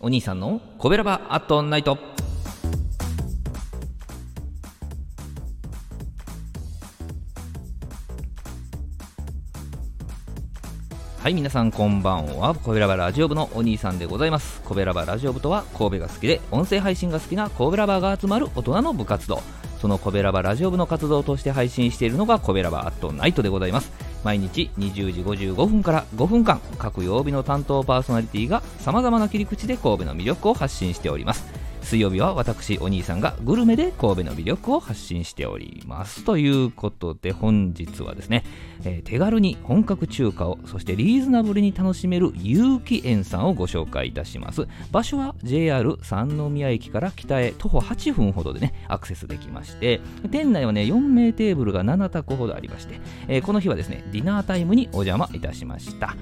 お兄さんのコベラバアットナイト。はい皆さんこんばんは。コベラバラジオ部のお兄さんでございます。コベラバラジオ部とは神戸が好きで音声配信が好きな神戸ラバーが集まる大人の部活動。そのコベラバラジオ部の活動として配信しているのがコベラバアットナイトでございます。毎日20時55分から5分間各曜日の担当パーソナリティがさまざまな切り口で神戸の魅力を発信しております。水曜日は私お兄さんがグルメで神戸の魅力を発信しております。ということで本日はですね、えー、手軽に本格中華をそしてリーズナブルに楽しめる有機園さんをご紹介いたします。場所は JR 三宮駅から北へ徒歩8分ほどでねアクセスできまして店内はね4名テーブルが7択ほどありまして、えー、この日はですねディナータイムにお邪魔いたしました。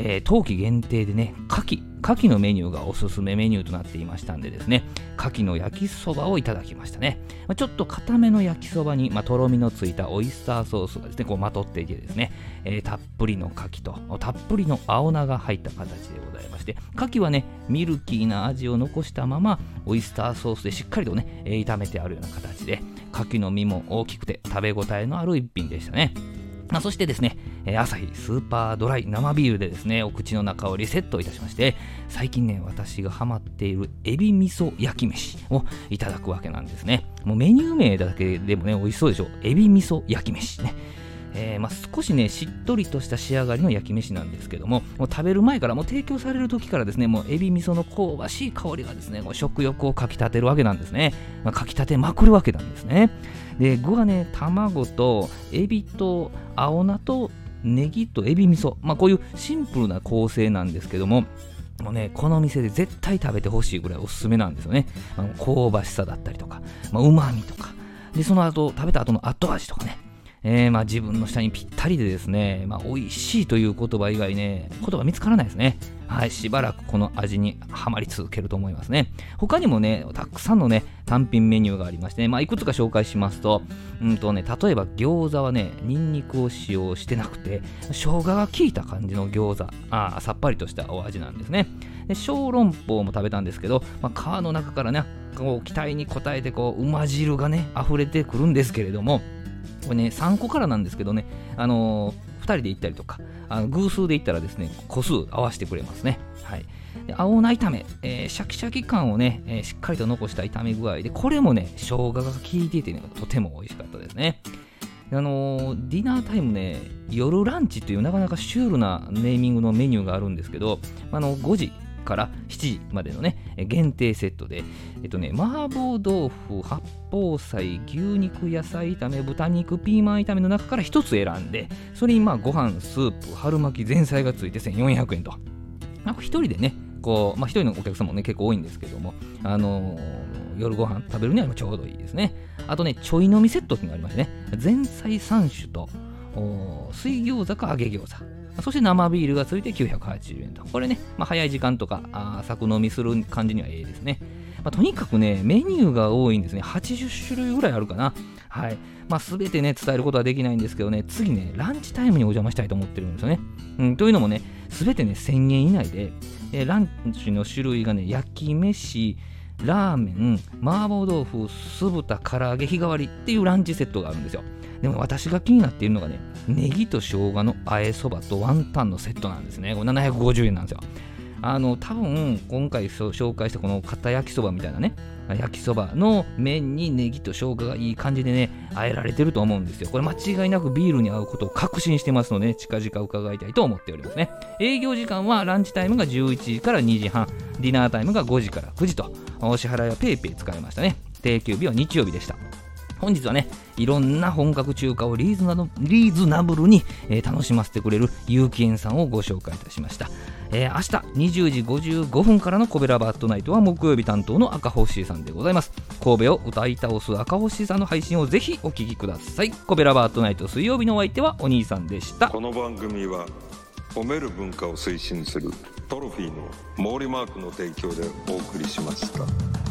えー、冬季限定でね、牡蠣、牡蠣のメニューがおすすめメニューとなっていましたんでですね、牡蠣の焼きそばをいただきましたね。まあ、ちょっと固めの焼きそばに、まあ、とろみのついたオイスターソースがですね、こうまとっていてですね、えー、たっぷりの牡蠣と、たっぷりの青菜が入った形でございまして、牡蠣はね、ミルキーな味を残したまま、オイスターソースでしっかりとね、えー、炒めてあるような形で、牡蠣の身も大きくて食べ応えのある一品でしたね。まあ、そしてですね、えー、朝日スーパードライ生ビールでですね、お口の中をリセットいたしまして、最近ね、私がハマっているエビ味噌焼き飯をいただくわけなんですね。もうメニュー名だけでもね、美味しそうでしょ？エビ味噌焼き飯ね。えー、まあ、少しねしっとりとした仕上がりの焼き飯なんですけどももう食べる前からもう提供される時からですねもうエビ味噌の香ばしい香りがですねもう食欲をかきたてるわけなんですね、まあ、かきたてまくるわけなんですねで具はね卵とエビと青菜とネギとエビ味噌まあこういうシンプルな構成なんですけどももうね、この店で絶対食べてほしいぐらいおすすめなんですよね。あの香ばしさだったりとか、まあ、まみとか、で、その後、食べた後の後味とかね、えー、まあ、自分の下にぴったりでですね、まあ、美味しいという言葉以外ね、言葉見つからないですね。はい、しばらくこの味にはまり続けると思いますね。他にもね、たくさんのね、単品メニューがありましてね、まあ、いくつか紹介しますと、うんとね、例えば餃子はね、ニンニクを使用してなくて、生姜が効いた感じの餃子、あさっぱりとしたお味なんですね。で小籠包も食べたんですけど、まあ、皮の中からね、こう期待に応えてこう、馬汁がね、溢れてくるんですけれども、これね、3個からなんですけどね、あのー、人で行ったりとか、あの偶数で行ったらですね、個数合わせてくれますね。はい。で青菜炒め、えー、シャキシャキ感をね、えー、しっかりと残した炒め具合で、これもね、生姜が効いていてね、とても美味しかったですね。あのー、ディナータイムね、夜ランチというなかなかシュールなネーミングのメニューがあるんですけど、あの5時から7時までのね、限定セットで、えっとね、麻婆豆腐、八宝菜、牛肉、野菜炒め、豚肉、ピーマン炒めの中から1つ選んで、それにまあご飯、スープ、春巻き、前菜がついて1400円と。なんか1人でね、こう、まあ、1人のお客さんもね、結構多いんですけども、あのー、夜ご飯食べるにはちょうどいいですね。あとね、ちょい飲みセットっていうのがありましてね、前菜3種と、水餃子か揚げ餃子。そして生ビールがついて980円と。これね、まあ、早い時間とか、あ作飲みする感じにはええですね。まあ、とにかくね、メニューが多いんですね。80種類ぐらいあるかな。はい。まあ、すべてね、伝えることはできないんですけどね、次ね、ランチタイムにお邪魔したいと思ってるんですよね。うん、というのもね、すべてね、1000円以内で、えランチの種類がね、焼き飯、ラーメン、麻婆豆腐、酢豚、唐揚げ、日替わりっていうランチセットがあるんですよ。でも私が気になっているのがね、ネギと生姜のあえそばとワンタンのセットなんですね。これ750円なんですよ。あの多分今回紹介したこの片焼きそばみたいなね焼きそばの麺にネギと生姜がいい感じでねあえられてると思うんですよ。これ間違いなくビールに合うことを確信してますので、ね、近々伺いたいと思っておりますね。営業時間はランチタイムが11時から2時半ディナータイムが5時から9時とお支払いは PayPay 使いましたね。定休日は日曜日でした。本日はね、いろんな本格中華をリーズナリーズナブルに、えー、楽しませてくれる有機園さんをご紹介いたしました。えー、明日20時55分からのコベラバットナイトは木曜日担当の赤星さんでございます。神戸を歌い倒す赤星さんの配信をぜひお聞きください。コベラバットナイト水曜日のお相手はお兄さんでした。この番組は褒める文化を推進するトロフィーの毛利マークの提供でお送りしました。